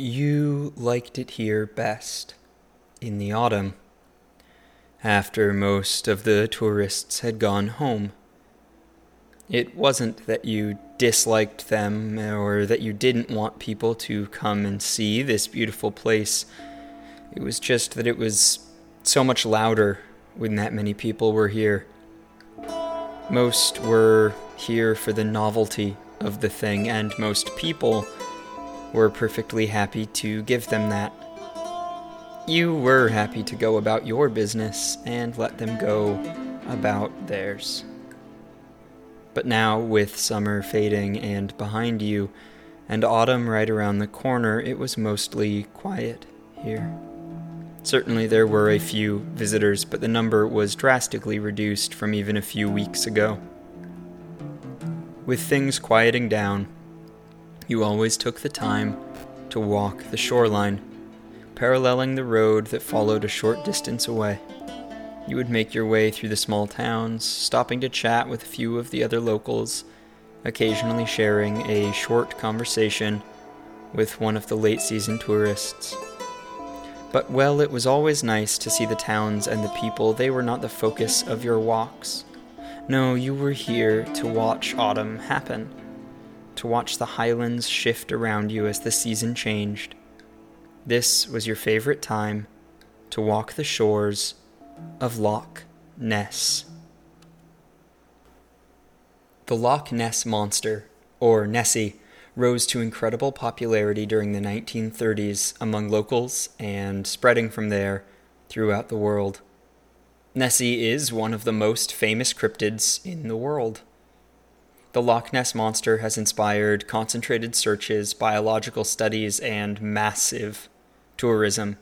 You liked it here best in the autumn, after most of the tourists had gone home. It wasn't that you disliked them or that you didn't want people to come and see this beautiful place. It was just that it was so much louder when that many people were here. Most were here for the novelty of the thing, and most people were perfectly happy to give them that. You were happy to go about your business and let them go about theirs. But now, with summer fading and behind you, and autumn right around the corner, it was mostly quiet here. Certainly, there were a few visitors, but the number was drastically reduced from even a few weeks ago. With things quieting down, you always took the time to walk the shoreline, paralleling the road that followed a short distance away. You would make your way through the small towns, stopping to chat with a few of the other locals, occasionally sharing a short conversation with one of the late season tourists. But well, it was always nice to see the towns and the people, they were not the focus of your walks. No, you were here to watch autumn happen, to watch the highlands shift around you as the season changed. This was your favorite time to walk the shores of Loch Ness. The Loch Ness Monster, or Nessie, rose to incredible popularity during the 1930s among locals and spreading from there throughout the world. Nessie is one of the most famous cryptids in the world. The Loch Ness Monster has inspired concentrated searches, biological studies, and massive tourism.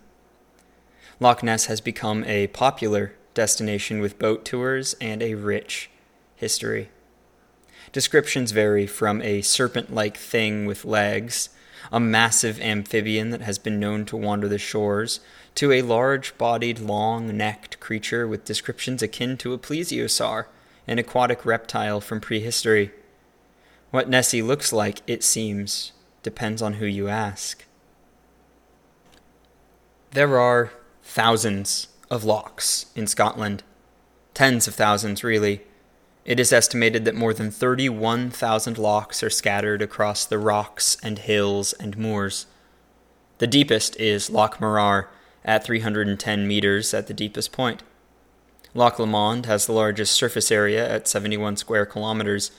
Loch Ness has become a popular destination with boat tours and a rich history. Descriptions vary from a serpent like thing with legs, a massive amphibian that has been known to wander the shores, to a large bodied, long necked creature with descriptions akin to a plesiosaur, an aquatic reptile from prehistory. What Nessie looks like, it seems, depends on who you ask. There are thousands of lochs in Scotland. Tens of thousands, really. It is estimated that more than 31,000 lochs are scattered across the rocks and hills and moors. The deepest is Loch Morar at 310 meters at the deepest point. Loch Lomond has the largest surface area at 71 square kilometers,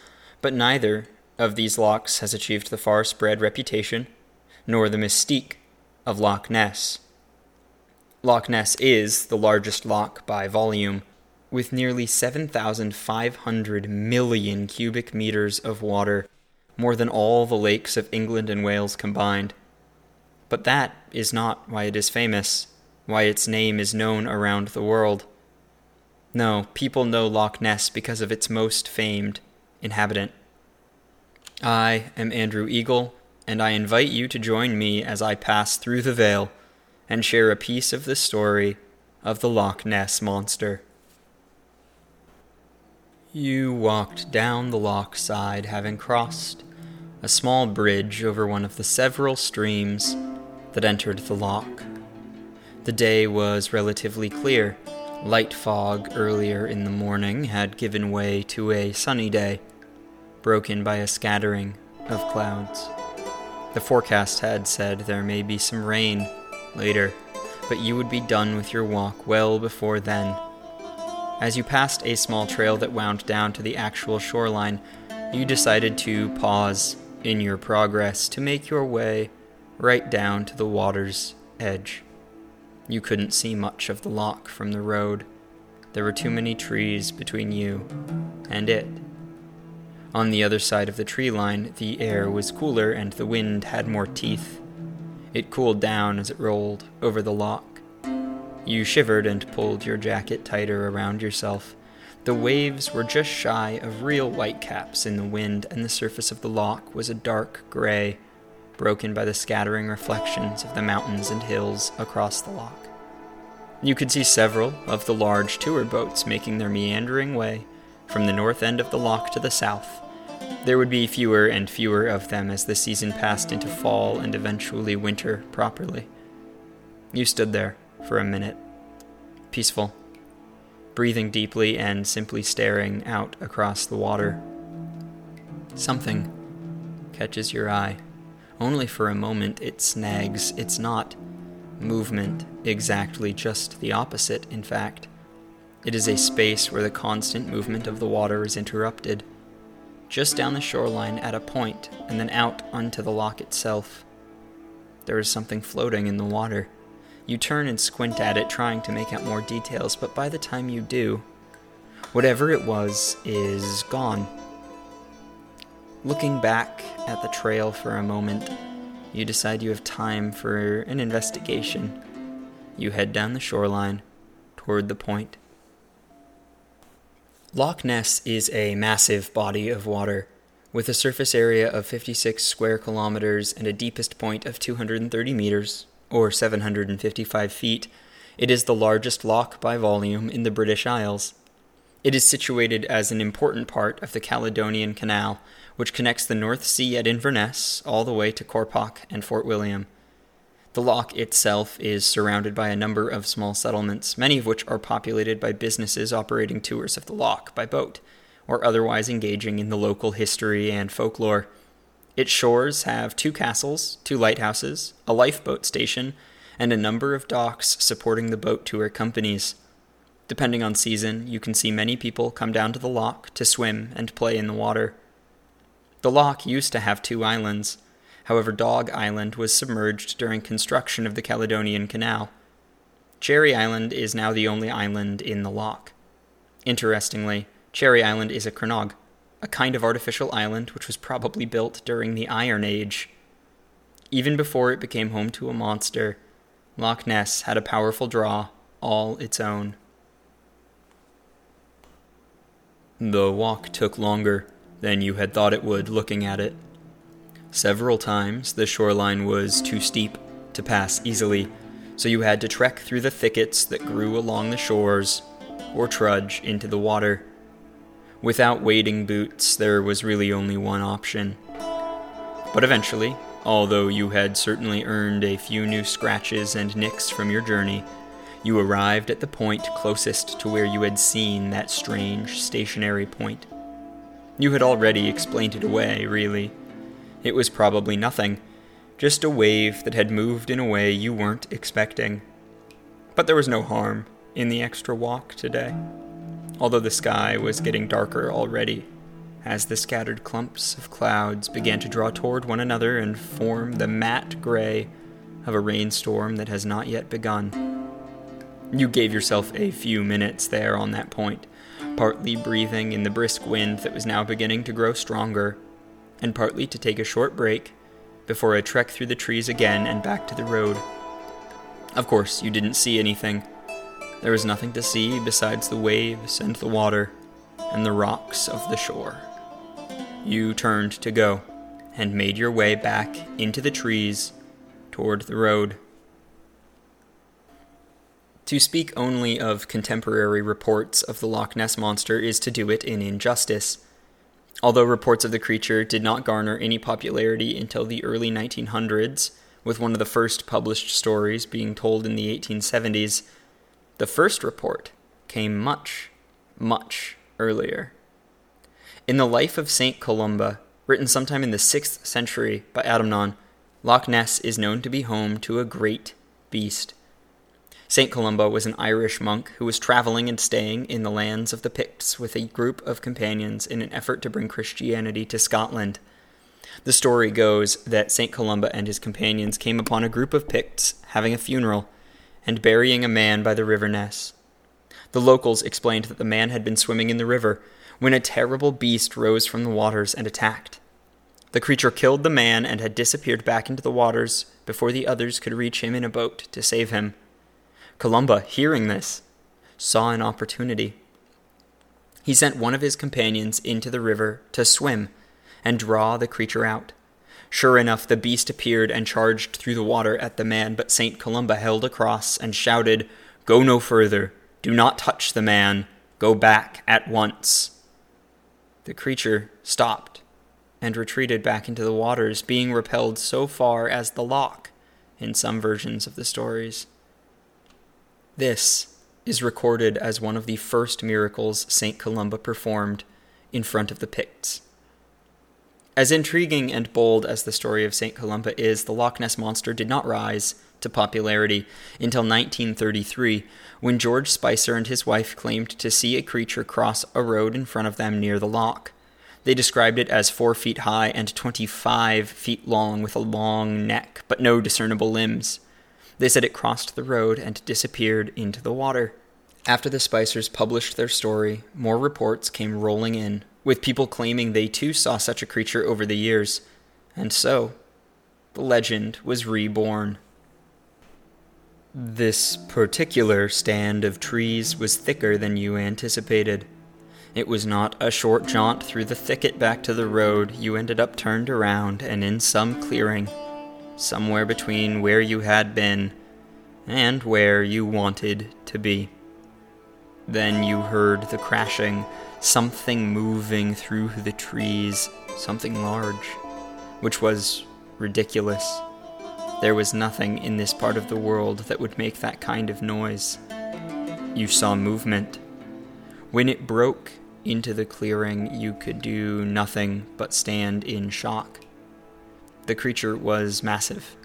but neither of these lochs has achieved the far spread reputation nor the mystique of Loch Ness. Loch Ness is the largest loch by volume, with nearly 7,500 million cubic meters of water, more than all the lakes of England and Wales combined. But that is not why it is famous, why its name is known around the world. No, people know Loch Ness because of its most famed inhabitant. I am Andrew Eagle, and I invite you to join me as I pass through the veil and share a piece of the story of the Loch Ness Monster. You walked down the loch side, having crossed a small bridge over one of the several streams that entered the loch. The day was relatively clear. Light fog earlier in the morning had given way to a sunny day, broken by a scattering of clouds. The forecast had said there may be some rain later, but you would be done with your walk well before then. As you passed a small trail that wound down to the actual shoreline, you decided to pause in your progress to make your way right down to the water's edge. You couldn't see much of the loch from the road. There were too many trees between you and it. On the other side of the tree line, the air was cooler and the wind had more teeth. It cooled down as it rolled over the loch. You shivered and pulled your jacket tighter around yourself. The waves were just shy of real whitecaps in the wind, and the surface of the loch was a dark gray, broken by the scattering reflections of the mountains and hills across the loch. You could see several of the large tour boats making their meandering way from the north end of the loch to the south, There would be fewer and fewer of them as the season passed into fall and eventually winter properly. You stood there for a minute, peaceful, breathing deeply and simply staring out across the water. Something catches your eye. Only for a moment it snags. It's not movement exactly, just the opposite, in fact. It is a space where the constant movement of the water is interrupted just down the shoreline at a point, and then out onto the loch itself. There is something floating in the water. You turn and squint at it, trying to make out more details, but by the time you do, whatever it was is gone. Looking back at the trail for a moment, you decide you have time for an investigation. You head down the shoreline toward the point. Loch Ness is a massive body of water with a surface area of 56 square kilometers and a deepest point of 230 meters, or 755 feet. It is the largest loch by volume in the British Isles. It is situated as an important part of the Caledonian Canal, which connects the North Sea at Inverness all the way to Corpach and Fort William. The loch itself is surrounded by a number of small settlements, many of which are populated by businesses operating tours of the loch by boat, or otherwise engaging in the local history and folklore. Its shores have two castles, two lighthouses, a lifeboat station, and a number of docks supporting the boat tour companies. Depending on season, you can see many people come down to the loch to swim and play in the water. The loch used to have two islands However, Dog Island was submerged during construction of the Caledonian Canal. Cherry Island is now the only island in the loch. Interestingly, Cherry Island is a crannog, a kind of artificial island which was probably built during the Iron Age. Even before it became home to a monster, Loch Ness had a powerful draw all its own. The walk took longer than you had thought it would looking at it. Several times the shoreline was too steep to pass easily, so you had to trek through the thickets that grew along the shores or trudge into the water. Without wading boots, there was really only one option. But eventually, although you had certainly earned a few new scratches and nicks from your journey, you arrived at the point closest to where you had seen that strange stationary point. You had already explained it away, really. It was probably nothing, just a wave that had moved in a way you weren't expecting. But there was no harm in the extra walk today, although the sky was getting darker already as the scattered clumps of clouds began to draw toward one another and form the matte gray of a rainstorm that has not yet begun. You gave yourself a few minutes there on that point, partly breathing in the brisk wind that was now beginning to grow stronger and partly to take a short break before a trek through the trees again and back to the road. Of course, you didn't see anything. There was nothing to see besides the waves and the water and the rocks of the shore. You turned to go and made your way back into the trees toward the road. To speak only of contemporary reports of the Loch Ness Monster is to do it in injustice. Although reports of the creature did not garner any popularity until the early 1900s, with one of the first published stories being told in the 1870s, the first report came much, much earlier. In the Life of St. Columba, written sometime in the 6th century by Adamnan, Loch Ness is known to be home to a great beast. St. Columba was an Irish monk who was traveling and staying in the lands of the Picts with a group of companions in an effort to bring Christianity to Scotland. The story goes that St. Columba and his companions came upon a group of Picts having a funeral and burying a man by the River Ness. The locals explained that the man had been swimming in the river when a terrible beast rose from the waters and attacked. The creature killed the man and had disappeared back into the waters before the others could reach him in a boat to save him. Columba, hearing this, saw an opportunity. He sent one of his companions into the river to swim and draw the creature out. Sure enough, the beast appeared and charged through the water at the man, but St. Columba held a cross and shouted, Go no further. Do not touch the man. Go back at once. The creature stopped and retreated back into the waters, being repelled so far as the loch in some versions of the stories. This is recorded as one of the first miracles St. Columba performed in front of the Picts. As intriguing and bold as the story of St. Columba is, the Loch Ness Monster did not rise to popularity until 1933, when George Spicer and his wife claimed to see a creature cross a road in front of them near the loch. They described it as four feet high and 25 feet long with a long neck, but no discernible limbs. They said it crossed the road and disappeared into the water. After the Spicers published their story, more reports came rolling in, with people claiming they too saw such a creature over the years. And so, the legend was reborn. This particular stand of trees was thicker than you anticipated. It was not a short jaunt through the thicket back to the road. You ended up turned around and in some clearing, somewhere between where you had been and where you wanted to be. Then you heard the crashing, something moving through the trees, something large, which was ridiculous. There was nothing in this part of the world that would make that kind of noise. You saw movement. When it broke into the clearing, you could do nothing but stand in shock. The creature was massive,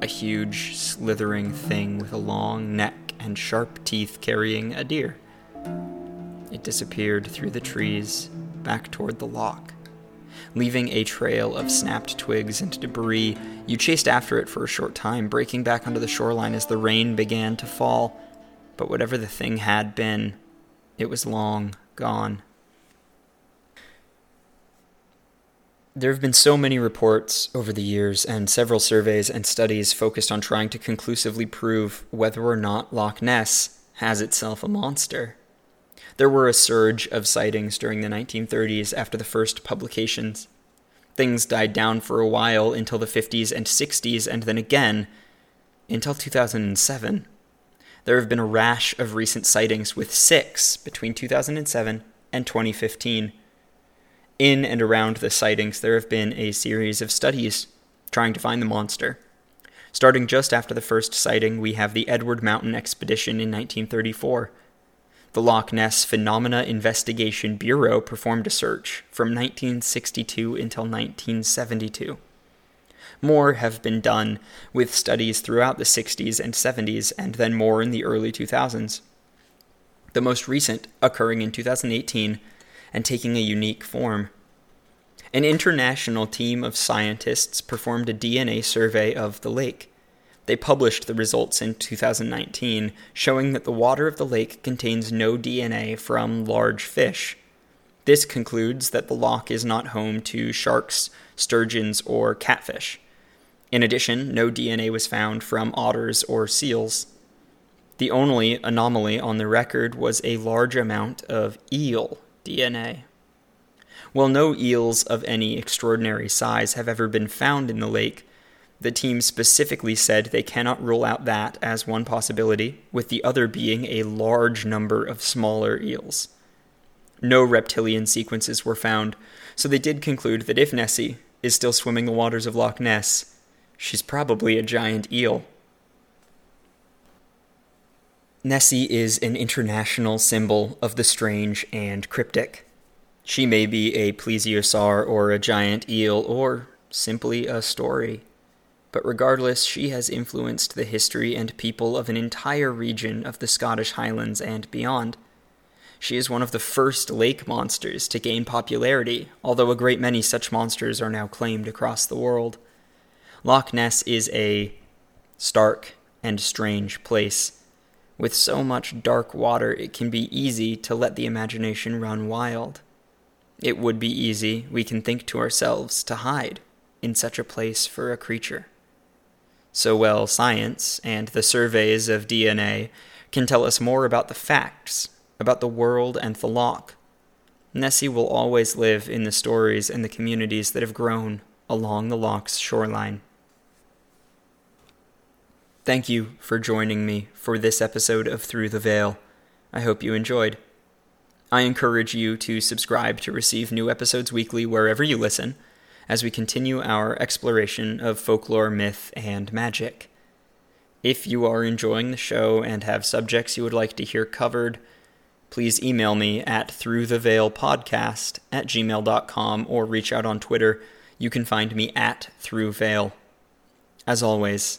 a huge, slithering thing with a long neck and sharp teeth carrying a deer. It disappeared through the trees back toward the loch leaving a trail of snapped twigs and debris. You chased after it for a short time, breaking back onto the shoreline as the rain began to fall. But whatever the thing had been, it was long gone. There have been so many reports over the years and several surveys and studies focused on trying to conclusively prove whether or not Loch Ness has itself a monster. There were a surge of sightings during the 1930s after the first publications. Things died down for a while until the 50s and 60s, and then again until 2007. There have been a rash of recent sightings, with six between 2007 and 2015. In and around the sightings, there have been a series of studies trying to find the monster. Starting just after the first sighting, we have the Edward Mountain Expedition in 1934 the Loch Ness Phenomena Investigation Bureau performed a search from 1962 until 1972. More have been done with studies throughout the 60s and 70s, and then more in the early 2000s. The most recent occurring in 2018 and taking a unique form. An international team of scientists performed a DNA survey of the lake. They published the results in 2019, showing that the water of the lake contains no DNA from large fish. This concludes that the loch is not home to sharks, sturgeons, or catfish. In addition, no DNA was found from otters or seals. The only anomaly on the record was a large amount of eel DNA. While no eels of any extraordinary size have ever been found in the lake, the team specifically said they cannot rule out that as one possibility, with the other being a large number of smaller eels. No reptilian sequences were found, so they did conclude that if Nessie is still swimming the waters of Loch Ness, she's probably a giant eel. Nessie is an international symbol of the strange and cryptic. She may be a plesiosaur or a giant eel or simply a story but regardless, she has influenced the history and people of an entire region of the Scottish Highlands and beyond. She is one of the first lake monsters to gain popularity, although a great many such monsters are now claimed across the world. Loch Ness is a stark and strange place. With so much dark water, it can be easy to let the imagination run wild. It would be easy, we can think to ourselves, to hide in such a place for a creature so well science and the surveys of DNA can tell us more about the facts, about the world and the loch. Nessie will always live in the stories and the communities that have grown along the loch's shoreline. Thank you for joining me for this episode of Through the Veil. I hope you enjoyed. I encourage you to subscribe to receive new episodes weekly wherever you listen as we continue our exploration of folklore, myth, and magic. If you are enjoying the show and have subjects you would like to hear covered, please email me at throughtheveilpodcast at gmail.com or reach out on Twitter. You can find me at throughveil. As always,